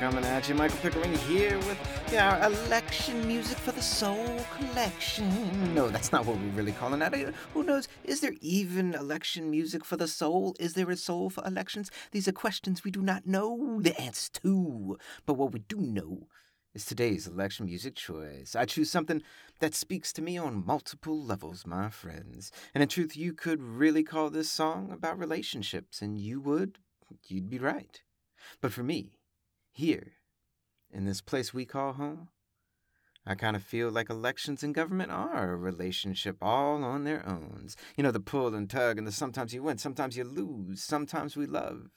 coming at you. Michael Pickering here with our election music for the soul collection. No, that's not what we're really calling it. Uh, who knows? Is there even election music for the soul? Is there a soul for elections? These are questions we do not know the answers to. But what we do know is today's election music choice. I choose something that speaks to me on multiple levels, my friends. And in truth, you could really call this song about relationships, and you would, you'd be right. But for me, here, in this place we call home, I kind of feel like elections and government are a relationship all on their own. You know, the pull and tug, and the sometimes you win, sometimes you lose, sometimes we love,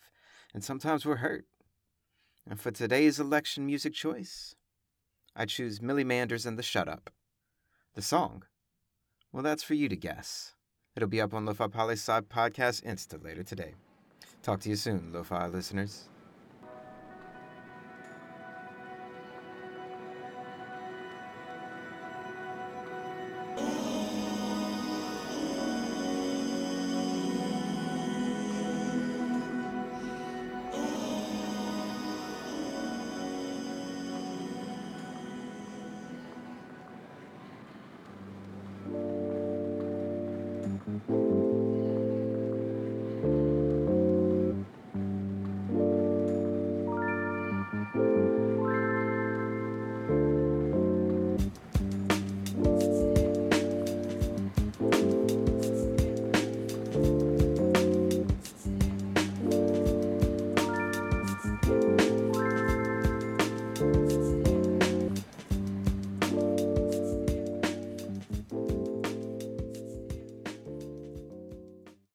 and sometimes we're hurt. And for today's election music choice, I choose Millie Manders and the Shut Up. The song? Well, that's for you to guess. It'll be up on Lo-Fi Poli Sci Podcast Insta later today. Talk to you soon, Lo-Fi listeners. time.